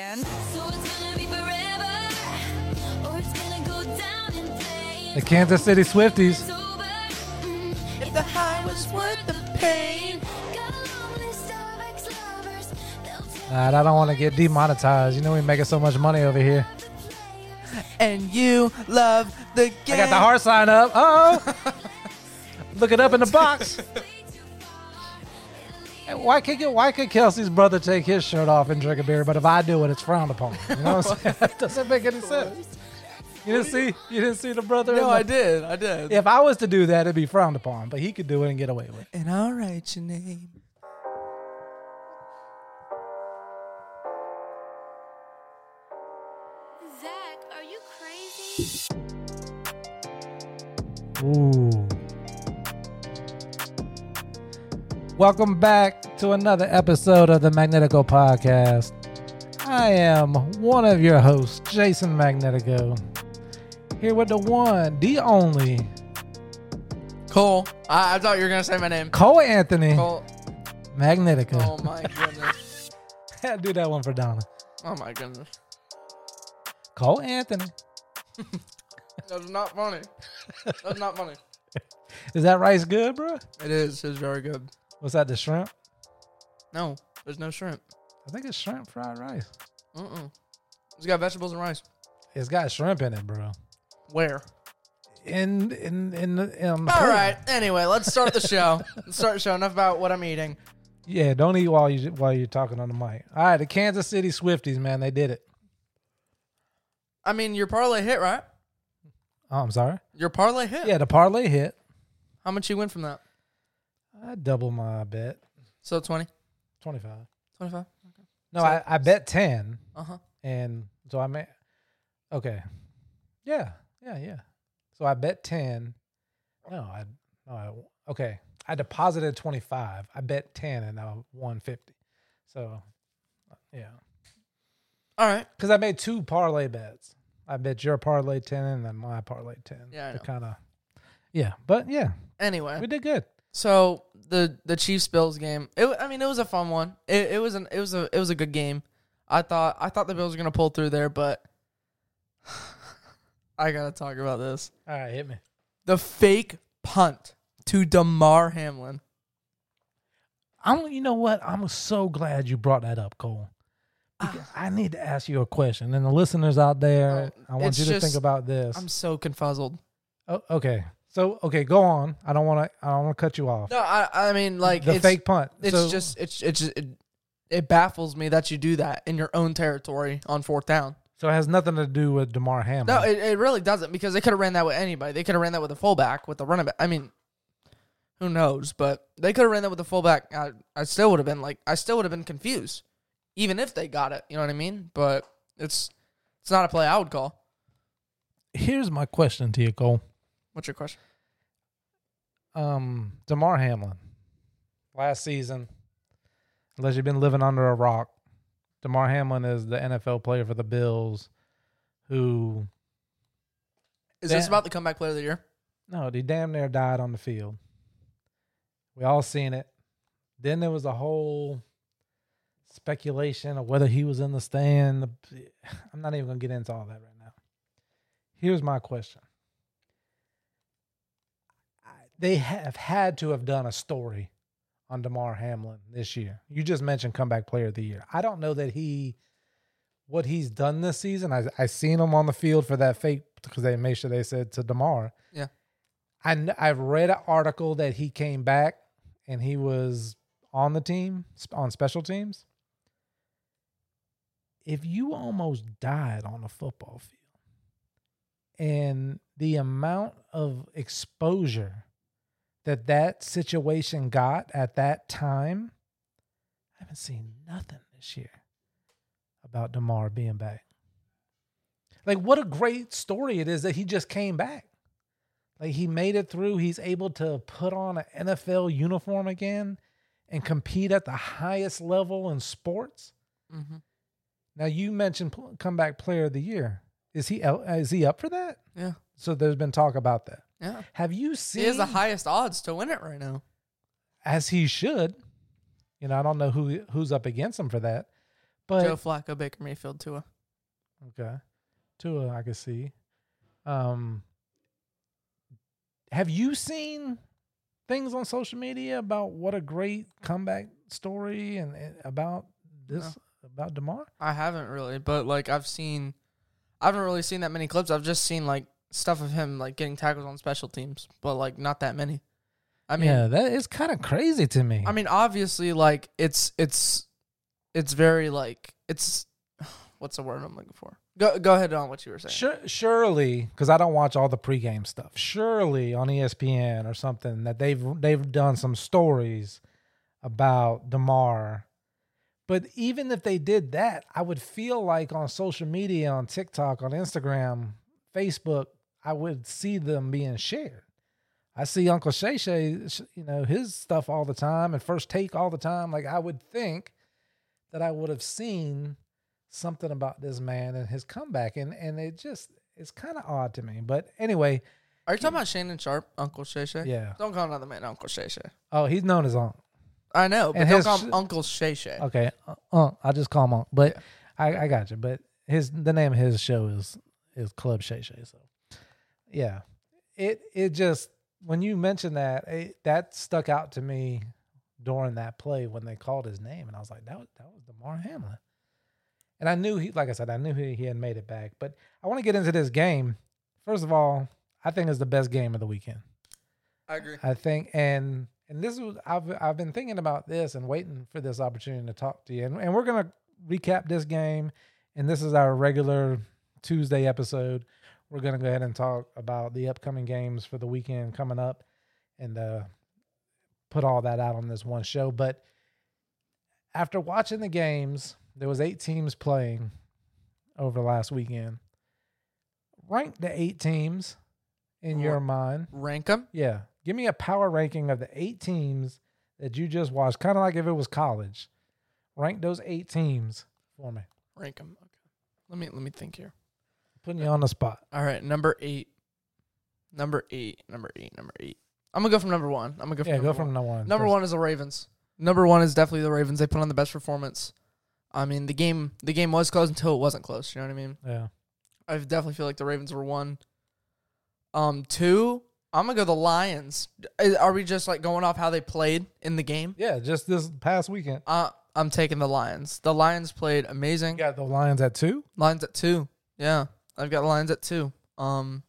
So it's gonna be forever, or it's gonna go down in flames. The Kansas City Swifties. Sober, mm, If the high was worth the pain. got a long list of ex-lovers. They'll tell Nah, I don't want to get demonetized. You know we making so much money over here. And you love the game. I got the heart sign up. Oh, look it up in the box. Hey, Why could get, why could Kelce's brother take his shirt off and drink a beer, but if I do it, it's frowned upon? You know what I'm saying? That doesn't make any sense. You didn't see you didn't see the brother. No, the- I did. I did. If I was to do that, it'd be frowned upon, but he could do it and get away with it. And I'll write your name. Zach, are you crazy? Ooh. Welcome back to another episode of the Magnetico Podcast. I am one of your hosts, Jason Magnetico. Here with the one, the only, Kole. I, I thought you were gonna say my name. Cole Anthony Cole. Magnetico. Oh my goodness. do that one for Donna. Oh my goodness. Cole Anthony. That's not funny. That's not funny. Is that rice good, bro? It is. It's very good. What's that, the shrimp? No, there's no shrimp. I think it's shrimp fried rice. Mm-mm. It's got vegetables and rice. It's got shrimp in it, bro. Where? In in in the, in All right. Anyway, let's start the show. let's start the show. Enough about what I'm eating. Yeah, don't eat while you while you're talking on the mic. All right, the Kansas City Swifties, man, they did it. I mean, your parlay hit, right? Oh, I'm sorry. Your parlay hit. Yeah, the parlay hit. How much you win from that? I double my bet, So 20, twenty five. 25? No, So- I, I bet ten, Uh huh. and so I made. Okay, yeah, yeah, yeah. So I bet ten. No, I no, I okay. I deposited twenty five. I bet ten, and I won fifty. So, yeah, All right. because I made two parlay bets. I bet your parlay ten, and then my parlay ten. Yeah, I know. kind of. Yeah, but yeah, Anyway, we did good. So the the Chiefs Bills game. It, I mean, it was a fun one. It, it was an it was a it was a good game. I thought I thought the Bills were gonna pull through there, but I gotta talk about this. All right, hit me. The fake punt to Damar Hamlin. I'm. You know what? I'm so glad you brought that up, Kole. I need to ask you a question, and the listeners out there, I want it's you to just- think about this. I'm so confuzzled. Oh, okay. So, okay, go on. I don't want to. I don't want to cut you off. No, I I mean like the it's, fake punt. It's So- just it's it's just, it, it baffles me that you do that in your own territory on fourth down. So it has nothing to do with Damar Hamlin. No, it, it really doesn't because they could have ran that with anybody. They could have ran that with a fullback, with a running back. I mean, who knows? But they could have ran that with a fullback. I, I still would have been like, I still would have been confused, even if they got it. You know what I mean? But it's it's not a play I would call. Here's my question to you, Kole. What's your question? Um, Damar Hamlin. Last season, unless you've been living under a rock, Damar Hamlin is the NFL player for the Bills, who Is this about the comeback player of the year? No, he damn near died on the field. We all seen it. Then there was a whole speculation of whether he was in the stand. I'm not even gonna get into all that right now. Here's my question. They have had to have done a story on Damar Hamlin this year. You just mentioned comeback player of the year. I don't know that he what he's done this season. I I seen him on the field for that fake because they made sure they said to Damar. Yeah. I I've read an article that he came back and he was on the team on special teams. If you almost died on a football field and the amount of exposure that that situation got at that time, I haven't seen nothing this year about Damar being back. Like, what a great story it is that he just came back. Like, he made it through. He's able to put on an NFL uniform again and compete at the highest level in sports. Mm-hmm. Now, you mentioned comeback player of the year. Is he is he up for that? Yeah, So there's been talk about that. Yeah. Have you seen? He has the highest odds to win it right now. as he should. You know, I don't know who who's up against him for that, But Joe Flacco, Baker Mayfield, Tua. Okay. Tua, I can see. Um, have you seen things on social media about what a great comeback story and, and about this about Damar? I haven't really, but like I've seen, I haven't really seen that many clips. I've just seen like stuff of him like getting tackles on special teams, but like not that many. I mean, yeah, that is kind of crazy to me. I mean, obviously, like it's it's it's very like it's what's the word I'm looking for? Go go ahead on what you were saying. Sure, surely, because I don't watch all the pregame stuff. Surely on ESPN or something that they've they've done some stories about Damar. But even if they did that, I would feel like on social media, on TikTok, on Instagram, Facebook, I would see them being shared. I see Uncle Shay Shay, you know, his stuff all the time and first take all the time. Like I would think that I would have seen something about this man and his comeback, and and it just it's kind of odd to me. But anyway, Are you talking about Shannon Sharpe, Uncle Shay Shay? yeah. Don't call another man Uncle Shay Shay. Oh, he's known as Uncle. I know, but And don't call sh- Uncle Shay Shay. Okay, uh, Unc. I just call him Unc. But Yeah. I, I got you. But his the name of his show is is Club Shay Shay. So yeah, it it just when you mentioned that it, that stuck out to me during that play when they called his name, and I was like, that was that was Damar Hamlin. And I knew he, like I said, I knew he, he had made it back. But I want to get into this game. First of all, I think it's the best game of the weekend. I agree. I think, and and this was I've I've been thinking about this and waiting for this opportunity to talk to you, and, and we're gonna recap this game, and this is our regular Tuesday episode. We're gonna go ahead and talk about the upcoming games for the weekend coming up, and uh, put all that out on this one show. But after watching the games, there was eight teams playing over the last weekend. Rank the eight teams in your mind. Rank them. Yeah. Give me a power ranking of the eight teams that you just watched, kind of like if it was college. Rank those eight teams for me. Rank them. Okay. Let me let me think here. Putting you on the spot. All right, number eight. Number eight. Number eight. Number eight. I'm gonna go from number one. I'm gonna go from Yeah, number go one. number one. Number first. one is the Ravens. Number one is definitely the Ravens. They put on the best performance. I mean, the game the game was close until it wasn't close. You know what I mean? Yeah. I definitely feel like the Ravens were one. Um, two. I'm gonna go the Lions. Are we just like going off how they played in the game? Yeah, just this past weekend. Uh, I'm taking the Lions. The Lions played amazing. Yeah, the Lions at two. Lions at two. Yeah, I've got Lions at two. Um,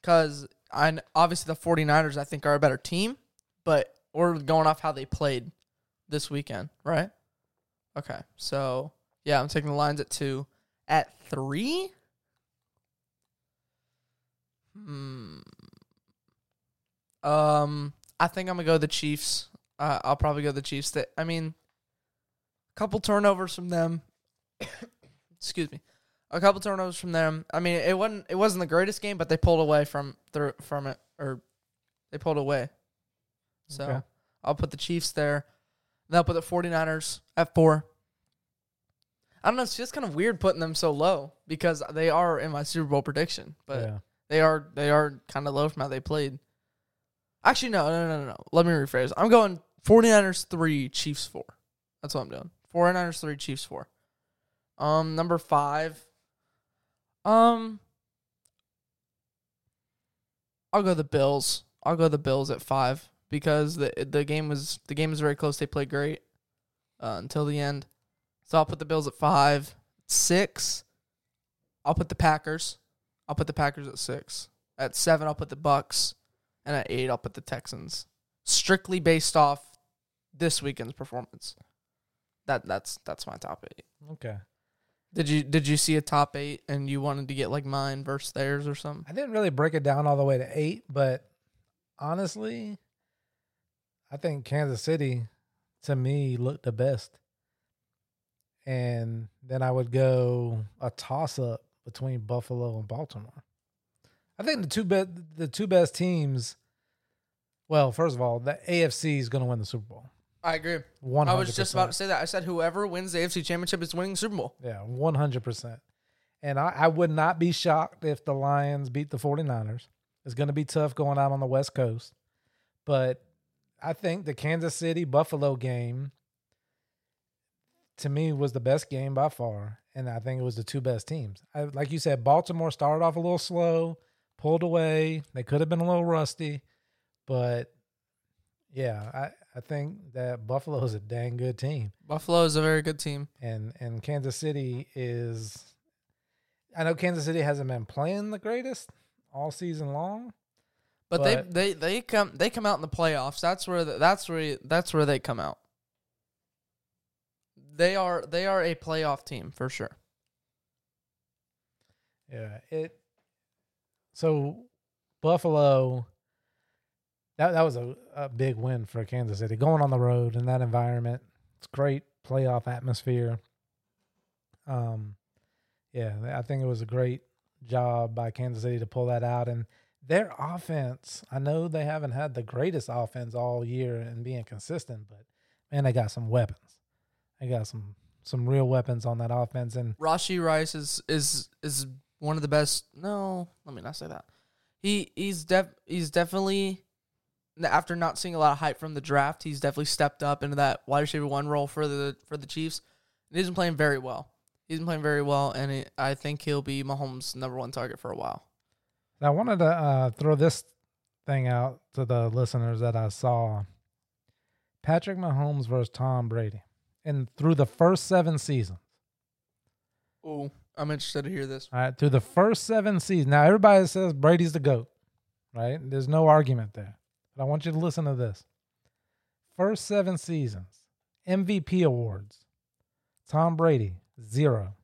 because I obviously the 49ers I think are a better team, but we're going off how they played this weekend, right? Okay, so yeah, I'm taking the Lions at two. At three, hmm. Um, I think I'm gonna go the Chiefs. Uh, I'll probably go the Chiefs. That I mean, a couple turnovers from them. Excuse me, a couple turnovers from them. I mean, it wasn't it wasn't the greatest game, but they pulled away from through from it, or they pulled away. So Okay. I'll put the Chiefs there. Then I'll put the 49ers at four. I don't know. It's just kind of weird putting them so low because they are in my Super Bowl prediction, but yeah. they are they are kind of low from how they played. Actually, no, no, no, no, no. Let me rephrase. I'm going 49ers 3, Chiefs 4. That's what I'm doing. 49ers 3, Chiefs 4. Um, number 5. Um I'll go the Bills. I'll go the Bills at 5 because the the game was the game was very close. They played great uh, until the end. So I'll put the Bills at 5. 6 I'll put the Packers. I'll put the Packers at 6. At 7 I'll put the Bucks and at 8 I'll put the Texans. Strictly based off this weekend's performance. That that's that's my top 8. Okay. Did you did you see a top 8 and you wanted to get like mine versus theirs or something? I didn't really break it down all the way to eight, but honestly, I think Kansas City to me looked the best. And then I would go a toss up between Buffalo and Baltimore. I think the two best the two best teams. Well, first of all, the AFC is going to win the Super Bowl. I agree. One. I was just about to say that. I said whoever wins the AFC Championship is winning Super Bowl. Yeah, one hundred percent. And I, I would not be shocked if the Lions beat the 49ers. It's going to be tough going out on the West Coast. But I think the Kansas City Buffalo game, to me was the best game by far, and I think it was the two best teams. I, like you said, Baltimore started off a little slow, pulled away. They could have been a little rusty, but yeah, I, I think that Buffalo is a dang good team, Buffalo is a very good team. and and Kansas City is. I know Kansas City hasn't been playing the greatest all season long. But, But- they, they they come they come out in the playoffs. That's where the, that's where that's where they come out. They are they are a playoff team for sure. Yeah, it. So, Buffalo. That that was a, a big win for Kansas City. Going on the road in that environment, it's great playoff atmosphere. Um, yeah, I think it was a great job by Kansas City to pull that out. And their offense, I know they haven't had the greatest offense all year and being consistent, but man, they got some weapons. They got some some real weapons on that offense, and Rashee Rice is is is one of the best. No, let me not say that. He he's def he's definitely after not seeing a lot of hype from the draft, he's definitely stepped up into that wide receiver one role for the for the Chiefs. And he's been playing very well. He's been playing very well, and it, I think he'll be Mahomes' number one target for a while. I wanted to uh, throw this thing out to the listeners that I saw. Patrick Mahomes versus Tom Brady. And through the first seven seasons, Oh, I'm interested to hear this. all right, through the first seven seasons. Now, everybody says Brady's the GOAT, right? There's no argument there. But I want you to listen to this. First seven seasons, MVP awards. Tom Brady, zero.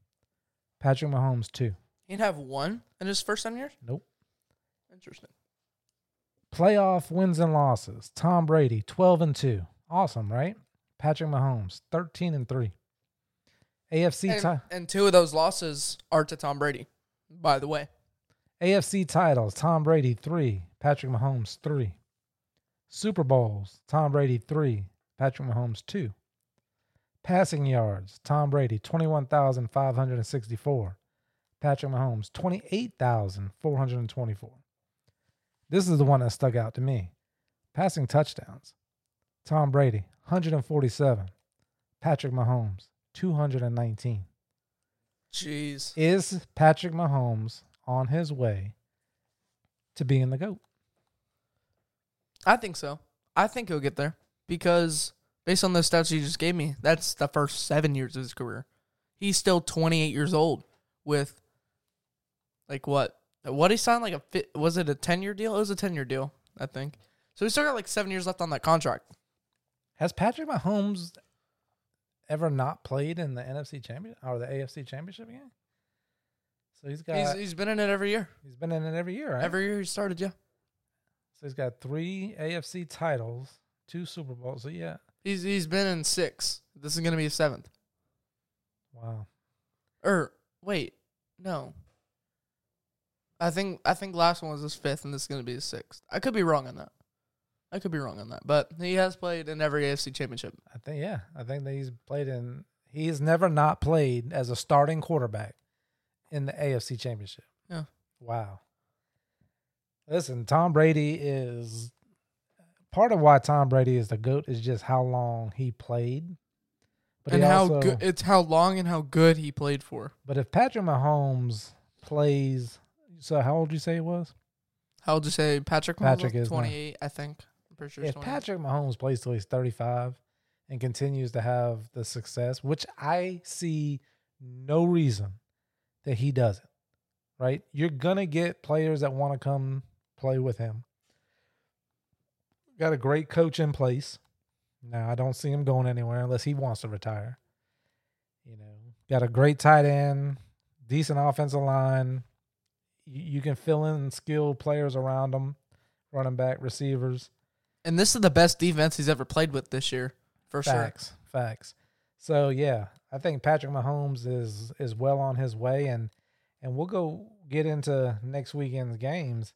Patrick Mahomes, two. He'd have one in his first seven years. Nope. Interesting. Playoff wins and losses. Tom Brady, 12 and 2. Awesome, right? Patrick Mahomes, 13 and 3. AFC And, ti- and two of those losses are to Tom Brady. By the way, AFC titles, Tom Brady 3, Patrick Mahomes 3. Super Bowls, Tom Brady 3, Patrick Mahomes 2. Passing yards, Tom Brady 21,564. Patrick Mahomes 28,424. This is the one that stuck out to me. Passing touchdowns, Tom Brady 147. Patrick Mahomes 219. jeez. Is Patrick Mahomes on his way to being the GOAT? I think so. I think he'll get there because based on the stats you just gave me, that's the first seven years of his career. He's still 28 years old with like what? What he signed like a fit? Was it a 10 year deal? It was a 10 year deal, I think. So he's still got like seven years left on that contract. Has Patrick Mahomes ever not played in the NFC Championship or the AFC Championship game? So he's got he's he's, he's been in it every year. He's been in it every year, right? Every year he started, yeah. So he's got three AFC titles, two Super Bowls. So yeah, He's he's been in six. This is gonna be a seventh. wow. Or wait, no. I think I think last one was his fifth, and this is gonna be his sixth. I could be wrong on that. I could be wrong on that, but he has played in every AFC championship. I think yeah, I think that he's played in. He's never not played as a starting quarterback in the AFC Championship. Yeah. Wow. Listen, Tom Brady is part of why Tom Brady is the goat is just how long he played. But and how also, good it's how long and how good he played for. But if Patrick Mahomes plays, so how old do you say he was? How old you say Patrick? Mahomes Patrick is twenty eight, I think. I'm pretty sure. if 28. Patrick Mahomes plays till he's 35 and continues to have the success, which I see no reason that he doesn't, right? You're going to get players that want to come play with him. Got a great coach in place. Now, I don't see him going anywhere unless he wants to retire. You know, got a great tight end, decent offensive line. You, you can fill in skilled players around him, running back, receivers. and this is the best defense he's ever played with this year, for sure. Facts, facts. So yeah, I think Patrick Mahomes is is well on his way, and and we'll go get into next weekend's games.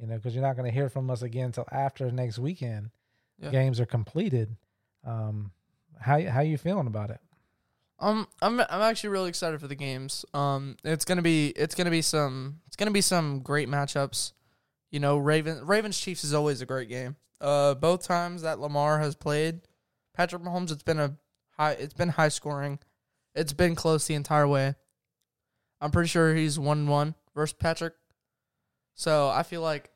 You know, because you're not going to hear from us again until after next weekend. Yeah. Games are completed. Um, how how you feeling about it? Um, I'm I'm actually really excited for the games. Um, it's gonna be it's gonna be some it's gonna be some great matchups. You know, Raven Ravens Chiefs is always a great game. Uh, both times that Lamar has played, Patrick Mahomes, it's been a high. It's been high scoring. It's been close the entire way. I'm pretty sure he's one one versus Patrick. So I feel like,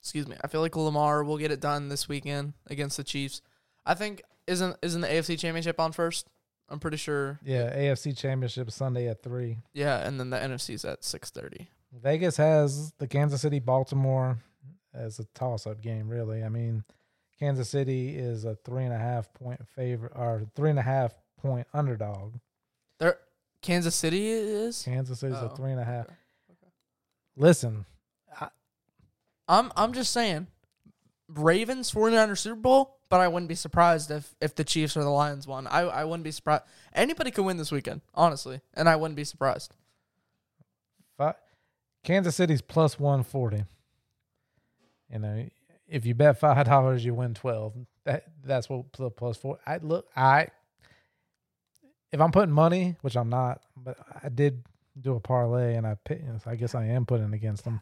excuse me, I feel like Lamar will get it done this weekend against the Chiefs. I think isn't isn't the AFC Championship on first? I'm pretty sure. Yeah, AFC Championship Sunday at three. Yeah, and then the NFC's at six thirty. Vegas has the Kansas City Baltimore as a toss up game, really. I mean, Kansas City is a three and a half point favor or three and a half point underdog. There, Kansas City is. Kansas City's Oh, a three and a half. okay, Listen, I'm I'm just saying, Ravens 49ers Super Bowl, but I wouldn't be surprised if if the Chiefs or the Lions won. I I wouldn't be surprised. Anybody could win this weekend, honestly, and I wouldn't be surprised. Kansas City's plus one forty. You know, if you bet five dollars, you win twelve. That that's what pl- plus four. I look, I if I'm putting money, which I'm not, but I did do a parlay and I pick, I guess I am putting against them.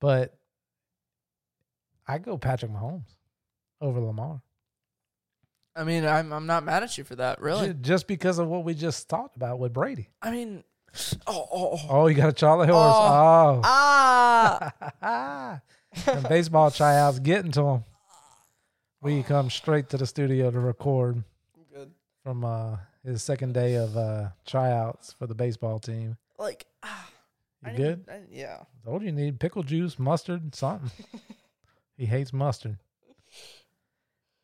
But I go Patrick Mahomes over Lamar. I mean, I'm I'm not mad at you for that, really. Just because of what we just talked about with Brady. I mean, oh oh, oh. Oh, you got a Charlie horse. Oh. ah, and baseball tryouts getting to him. We come straight to the studio to record I'm good. from uh, his second day of uh, tryouts for the baseball team. Like, ah, You I good? need- I- yeah. Told you you need pickle juice, mustard, something. he hates mustard.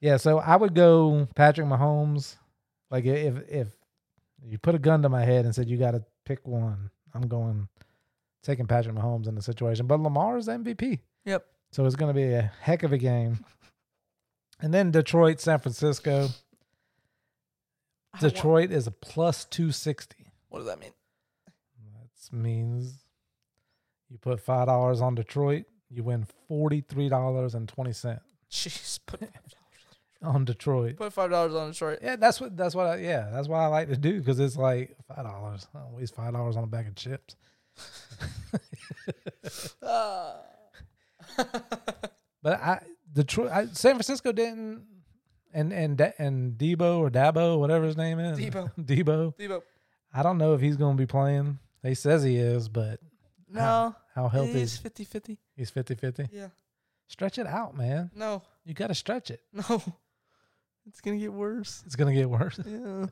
Yeah, so I would go Patrick Mahomes. Like if if you put a gun to my head and said you got to pick one, I'm going taking Patrick Mahomes in the situation. But Lamar is MVP. Yep. So it's going to be a heck of a game. And then Detroit, San Francisco. Detroit is a plus 260. What does that mean? That means you put $5 on Detroit, you win $43.20 Jeez, put $5 on Detroit. put five dollars on Detroit. Yeah, that's what that's what I yeah, that's what I like to do cuz it's like $5. I do waste $5 on a bag of chips. Ah. But I Detroit I, San Francisco didn't and and and Deebo or Dabo, whatever his name is. Deebo. Deebo. Deebo. I don't know if he's going to be playing. He says he is, but No, how healthy he's is 50-50. he's 50-50. Yeah. Stretch it out, man. No, You got to stretch it. no, it's gonna get worse. It's going to get worse. Yeah.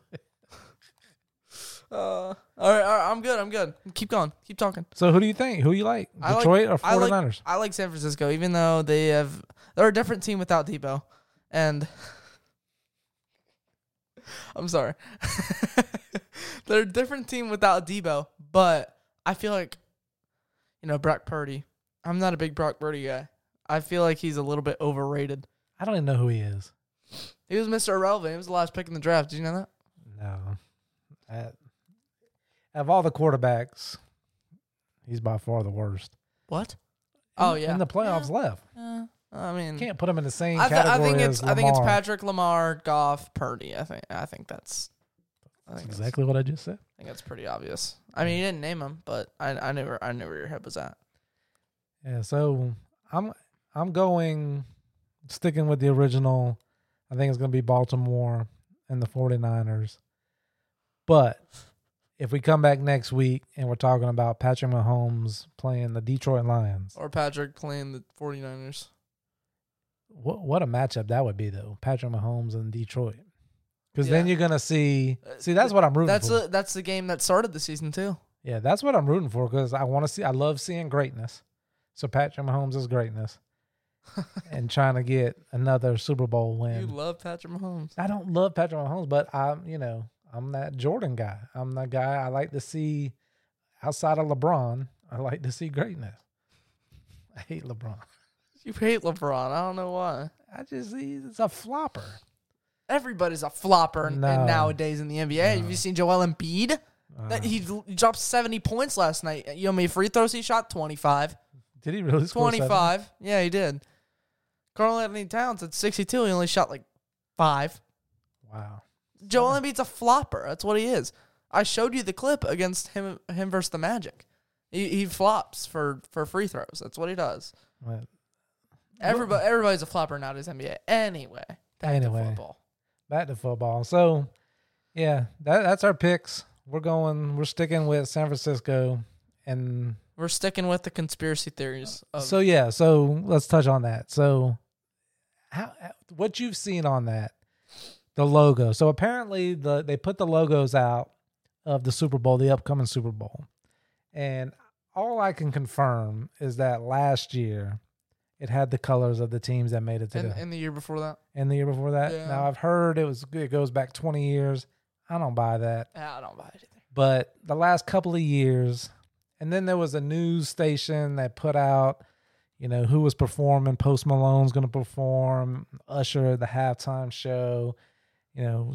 uh, all right, all right, I'm good. I'm good. Keep going. Keep talking. So who do you think? Who you like? I like- Detroit or I like- I like San Francisco, even though they have they're a different team without Deebo, and I'm sorry, they're a different team without Deebo. But I feel like, you know, Brock Purdy. I'm not a big Brock Purdy guy. I feel like he's a little bit overrated. I don't even know who he is. He was Mr. Irrelevant. He was the last pick in the draft. Did you know that? No. At- of all the quarterbacks, he's by far the worst. What? Oh yeah, In the playoffs left. Yeah. I mean, Can't put them in the same I, th- I category think as it's I think it's Patrick Lamar, Goff, Purdy. I think I think that's I think that's, exactly what I just said. I think that's pretty obvious. I mean, you didn't name them, but I I knew where I knew where your head was at. Yeah, so I'm I'm going sticking with the original. I think it's going to be Baltimore and the 49ers. But if we come back next week and we're talking about Patrick Mahomes playing the Detroit Lions, Or Patrick playing the 49ers. What what a matchup that would be though. Patrick Mahomes and Detroit. Cuz then you're going to see Uh, See, that's what I'm rooting That's for. a, that's the game that started the season too. yeah, that's what I'm rooting for cuz I want to see I love seeing greatness. So Patrick Mahomes is greatness. and trying to get another Super Bowl win. You love Patrick Mahomes. I don't love Patrick Mahomes, but I'm, you know, I'm that Jordan guy. I'm the guy I like to see outside of LeBron. I like to see greatness. I hate LeBron. You hate LeBron. I don't know why. I just he's a flopper. Everybody's a flopper in, in nowadays in the NBA. Have you seen Joel Embiid? Uh, That he, dropped 70 points last night. You know how many free throws he shot? 25. did he really score 70? 25. Yeah, he did. Karl-Anthony Towns at 62. He only shot like five. Wow. Joel Embiid's a flopper. That's what he is. I showed you the clip against him him versus the Magic. He, he flops for, for free throws. That's what he does. Everybody everybody's a flopper nowadays NBA. Anyway, back Anyway. to football. back to football. So, yeah, that that's our picks. We're going. We're sticking with San Francisco, and We're sticking with the conspiracy theories. Of, so yeah. So let's touch on that. So, how what you've seen on that, the logo. So apparently, the they put the logos out of the Super Bowl, the upcoming Super Bowl, and all I can confirm is that last year it had the colors of the teams that made it to and, the and the year before that, and the year before that. Yeah. Now I've heard it was it goes back 20 years. I don't buy that. I don't buy it either. But the last couple of years, and then there was a news station that put out, you know, who was performing. Post Malone's going to perform. Usher the halftime show. You know,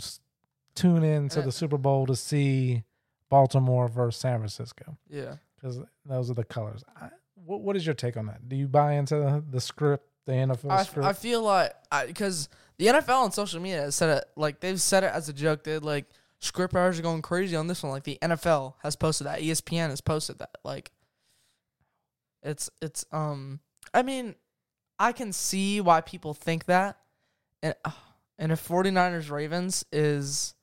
tune in to the Super Bowl to see Baltimore versus San Francisco Yeah. because those are the colors. I, what, what is your take on that? Do you buy into the script, the NFL I, script? I feel like because the NFL on social media has said it like they've said it as a joke. They like script writers are going crazy on this one. Like the NFL has posted that, ESPN has posted that. Like it's it's um. I mean, I can see why people think that, and uh, and if 49ers Ravens is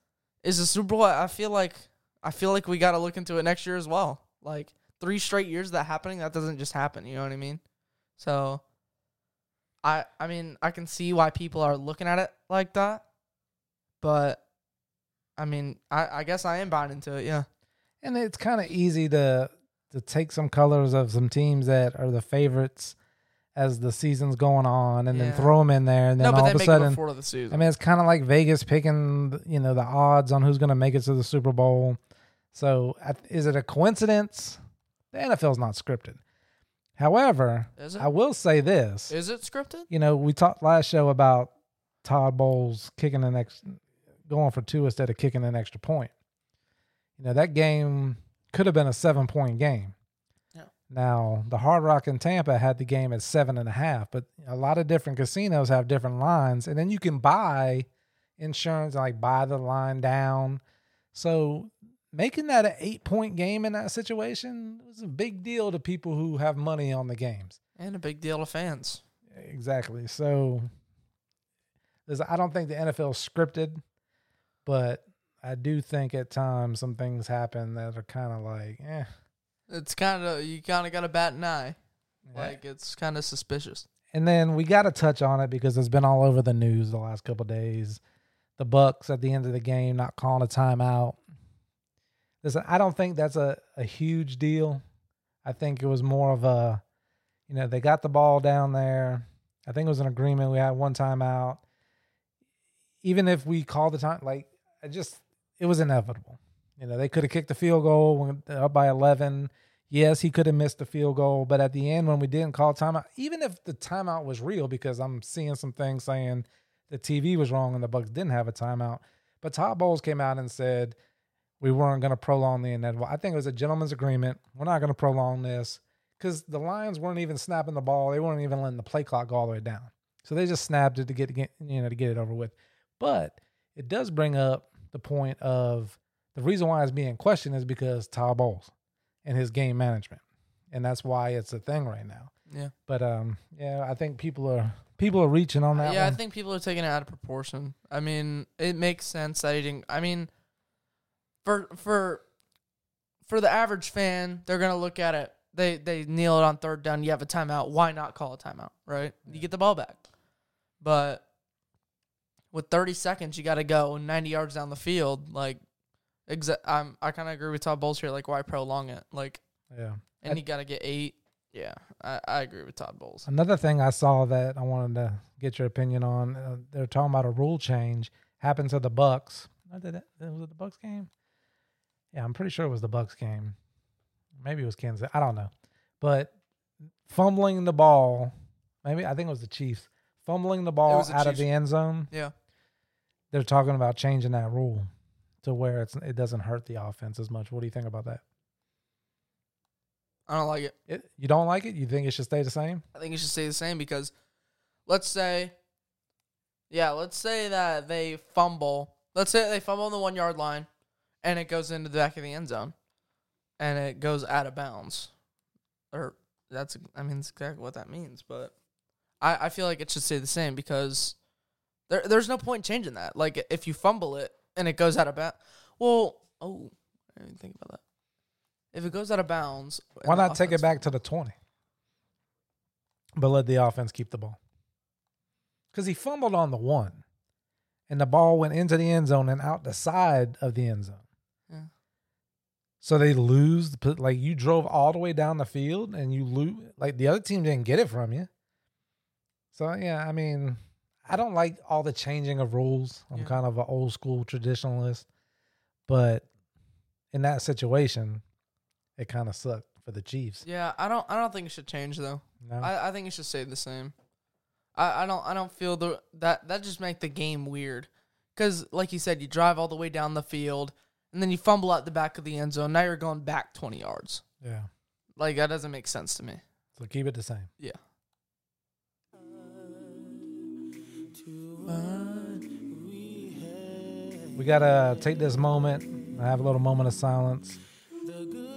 is a Super Bowl, I feel like I feel like we got to look into it next year as well. Like three straight years of that happening, that doesn't just happen. You know what I mean? So. I I mean I can see why people are looking at it like that, but I mean I I guess I am buying into it. Yeah. and it's kind of easy to to take some colors of some teams that are the favorites as the season's going on, and then throw them in there, and then no, all of a sudden, before the season. I mean, it's kind of like Vegas picking, you know, the odds on who's going to make it to the Super Bowl. So, is it a coincidence? The NFL's not scripted. However? I will say this: Is it scripted? you know, we talked last show about Todd Bowles kicking an ex, going for two instead of kicking an extra point. You know, that game could have been a seven point game. Yeah. Now, the Hard Rock in Tampa had the game at seven and a half, but a lot of different casinos have different lines, and then you can buy insurance, like buy the line down. So making that an eight point game in that situation was a big deal to people who have money on the games. And a big deal to fans. Exactly. So there's, I don't think the NFL is scripted, but I do think at times some things happen that are kind of like, eh. It's kind of you kind of got to bat an eye. Like it's kind of suspicious. and then we got to touch on it because it's been all over the news the last couple of days. The Bucks at the end of the game not calling a timeout. Listen, I don't think that's a, a huge deal. I think it was more of a, you know, they got the ball down there. I think it was an agreement. We had one timeout. Even if we called the time, like, I just, it was inevitable. You know, they could have kicked the field goal when up by 11. Yes, he could have missed the field goal, but at the end, when we didn't call timeout, even if the timeout was real, because I'm seeing some things saying the TV was wrong and the Bucks didn't have a timeout, but Todd Bowles came out and said we weren't going to prolong the inevitable. I think it was a gentleman's agreement. We're not going to prolong this because the Lions weren't even snapping the ball. They weren't even letting the play clock go all the way down. So they just snapped it to get, get you know to get it over with. But it does bring up the point of the reason why it's being questioned is because Todd Bowles and his game management, and that's why it's a thing right now. Yeah. But um, yeah, I think people are people are reaching on that. yeah, one. I think people are taking it out of proportion. I mean, it makes sense that he didn't. I mean, for for for the average fan, they're gonna look at it. They they kneel it on third down. You have a timeout. Why not call a timeout? Right? You get the ball back. But with 30 seconds, you got to go 90 yards down the field. Like, exa- I'm I kind of agree with Todd Bowles here. Like, why prolong it? Like, yeah. and you got to get eight. Yeah, I, I agree with Todd Bowles. Another thing I saw that I wanted to get your opinion on. Uh, they're talking about a rule change happened to the Bucks. I did it. Was it the Bucks game? Yeah, I'm pretty sure it was the Bucks game. Maybe it was Kansas. I don't know. But fumbling the ball. Maybe I think it was the Chiefs fumbling the ball out of the end zone. Yeah. They're talking about changing that rule to where it's it doesn't hurt the offense as much. What do you think about that? I don't like it. It, you don't like it? You think it should stay the same? I think it should stay the same because let's say, yeah, let's say that they fumble. Let's say they fumble on the one yard line and it goes into the back of the end zone and it goes out of bounds. Or that's, I mean, that's exactly what that means. But I, I feel like it should stay the same because There, there's no point in changing that. Like if you fumble it and it goes out of bounds, well, oh, I didn't think about that. If it goes out of bounds, Why not take it back to the 20? But let the offense keep the ball. Because he fumbled on the one, and the ball went into the end zone and out the side of the end zone. So they lose. Like you drove all the way down the field and you lose. Like the other team didn't get it from you. So yeah, I mean, I don't like all the changing of rules. I'm Yeah. kind of an old school traditionalist, but in that situation, it kind of sucked for the Chiefs. Yeah, I don't. I don't think it should change though. No? I, I think it should stay the same. I, I don't. I don't feel the that that just make the game weird. Because like you said, you drive all the way down the field and then you fumble out the back of the end zone. Now you're going back twenty yards. yeah. Like that doesn't make sense to me. So keep it the same. Yeah. We gotta take this moment and have a little moment of silence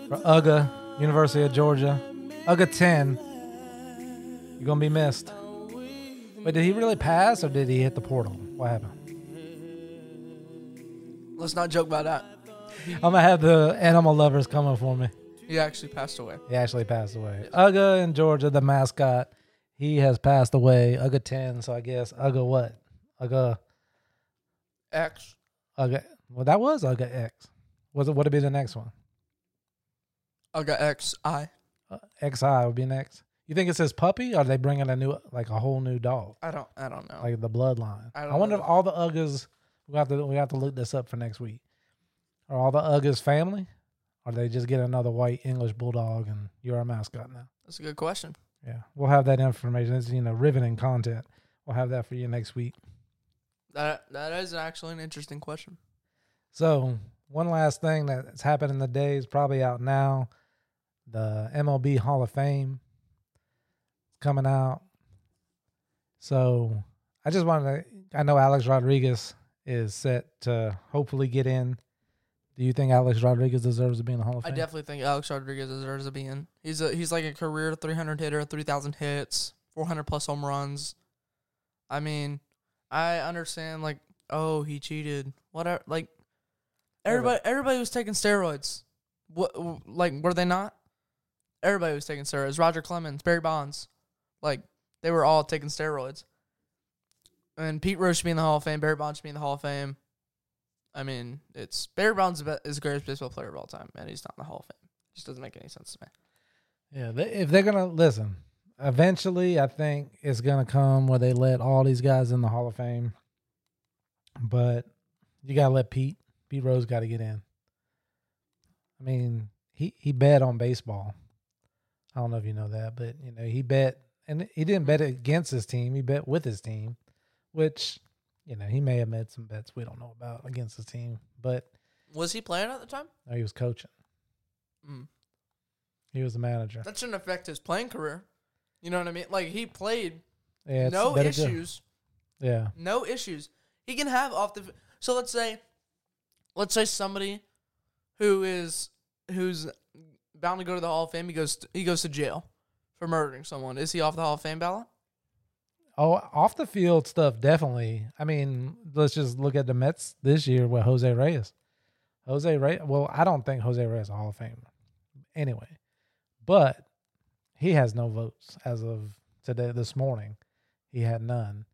for UGA, University of Georgia. UGA 10. You're gonna be missed. But did he really pass or did he hit the portal? What happened? Let's not joke about that. I'm gonna have the animal lovers coming for me. He actually passed away. He actually passed away. UGA in Georgia, the mascot, he has passed away. UGA 10, so I guess UGA what? UGA X. UGA well that was UGA X. Was it what would be the next one? I got X. I. Uh, XI would be next. You think it's his puppy, or are they bringing a new, like a whole new dog, I don't. I don't know. like the bloodline? I I, wonder know. if all the Ugas we have to we have to look this up for next week. Are all the Ugas family, or they just get another white English bulldog and you're our mascot now? That's a good question. Yeah, we'll have that information. It's you know riveting content. We'll have that for you next week. That that is actually an interesting question. So one last thing that's happened in the day is probably out now. The MLB Hall of Fame is coming out. So I just wanted to I know Alex Rodriguez is set to hopefully get in. Do you think Alex Rodriguez deserves to be in the Hall of Fame? I definitely think Alex Rodriguez deserves to be in. He's a he's like a career 300 hitter, 3,000 hits, 400 plus home runs. I mean, I understand like, oh, he cheated, whatever. Like, everybody everybody was taking steroids. What like were they not? Everybody was taking steroids. Roger Clemens, Barry Bonds, like they were all taking steroids. And Pete Rose should be in the Hall of Fame. Barry Bonds should be in the Hall of Fame. I mean, it's Barry Bonds is the greatest baseball player of all time, and he's not in the Hall of Fame. It just doesn't make any sense to me. Yeah, they, if they're gonna listen, eventually, I think it's gonna come where they let all these guys in the Hall of Fame. But you gotta let Pete. Pete Rose got to get in. I mean, he he bet on baseball. I don't know if you know that, but you know he bet, and he didn't bet against his team. He bet with his team, which you know he may have made some bets we don't know about against his team, but Was he playing at the time? no, he was coaching. Mm. He was a manager. That shouldn't affect his playing career. You know what I mean? Like he played, Yeah, no to- issues, Yeah, no issues. He can have off the. So let's say, let's say somebody who is who's bound to go to the Hall of Fame. He goes he goes to jail for murdering someone. Is he off the Hall of Fame ballot? Oh, off the field stuff, definitely. I mean, let's just look at the Mets this year with Jose Reyes. Jose Reyes, well, I don't think Jose Reyes is a Hall of Famer anyway, but he has no votes as of today, this morning. He had none.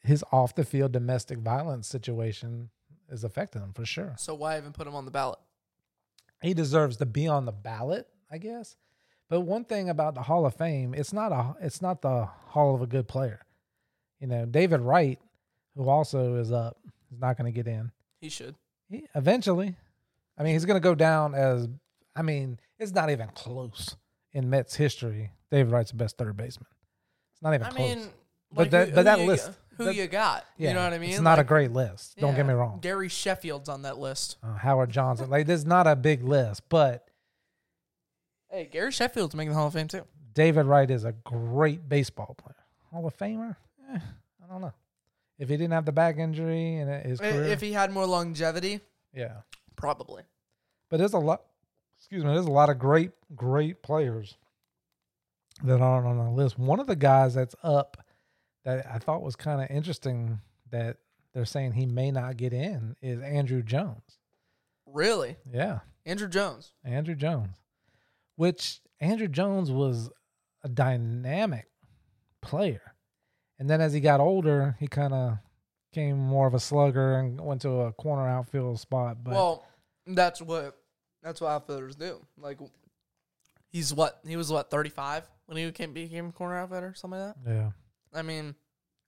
His off the field domestic violence situation is affecting him for sure. So why even put him on the ballot? He deserves to be on the ballot, I guess. But one thing about the Hall of Fame, it's not a it's not the Hall of a good player. You know, David Wright, who also is up, is not going to get in. He should. He, eventually, I mean, he's going to go down as. I mean, it's not even close in Mets history. David Wright's the best third baseman. It's not even I close. mean, But like, that- who- but who that list- got- who that- you got? yeah, you know what I mean? It's not Like, a great list. Don't get me wrong. Gary Sheffield's on that list. Uh, Howard Johnson, like, there's not a big list, but Hey, Gary Sheffield's making the Hall of Fame too. David Wright is a great baseball player. Hall of Famer? Eh, I don't know. If he didn't have the back injury and his career, If he had more longevity, yeah. probably. But there's a lot. Excuse me. There's a lot of great, great players that aren't on the list. One of the guys that's up that I thought was kind of interesting that they're saying he may not get in is Andruw Jones. Really, Yeah, Andruw Jones. Andruw Jones, which Andruw Jones was a dynamic player. And then as he got older, he kind of became more of a slugger and went to a corner outfield spot. But well, that's what that's what outfielders do. Like, he's what he was what thirty five when he became became corner outfielder, something like that. yeah. I mean,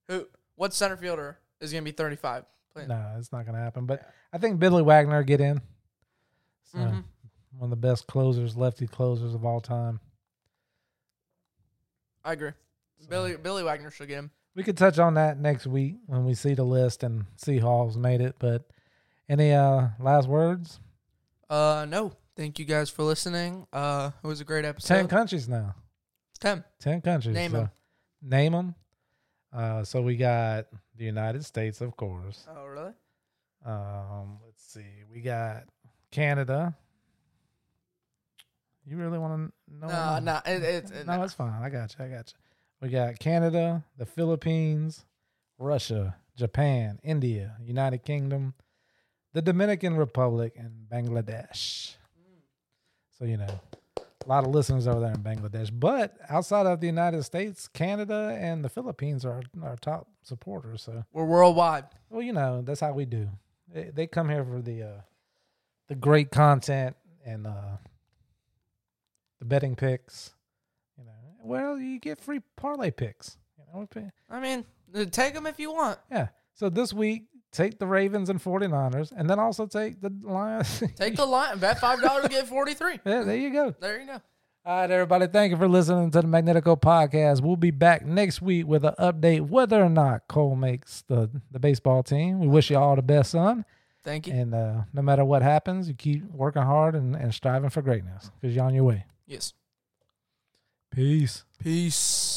who? What center fielder is gonna be thirty five? no, it's not going to happen. But I think Billy Wagner get in. So, Mhm. One of the best closers, lefty closers of all time. I agree. Billy Billy Wagner should get him. We could touch on that next week when we see the list and see Hall's made it. But any uh last words? Uh, no. Thank you guys for listening. Uh, it was a great episode. Ten countries now. Ten. Ten countries. Name so 'em. Name them. Uh, so we got the United States, of course. Oh, really? Um, let's see. We got Canada. You really want to know? No, no. It, it, it, no, it's fine. I got you. I got you. We got Canada, the Philippines, Russia, Japan, India, United Kingdom, the Dominican Republic, and Bangladesh. So you know, a lot of listeners over there in Bangladesh. But outside of the United States, Canada and the Philippines are our top supporters. So We're worldwide. well, you know, that's how we do. They, they come here for the uh, the great content and uh, the betting picks. You know, well, you get free parlay picks. You know, I mean, uh, take them if you want. yeah. So this week, take the Ravens and 49ers, and then also take the Lions. Take the line. Bet five dollars, to get forty three. yeah, there you go. There you go. All right, everybody. Thank you for listening to the Magnetico podcast. We'll be back next week with an update whether or not Kole makes the, the baseball team. We wish you all the best, son. Thank you. And uh, no matter what happens, you keep working hard and, and striving for greatness because you're on your way. Yes. Peace. Peace.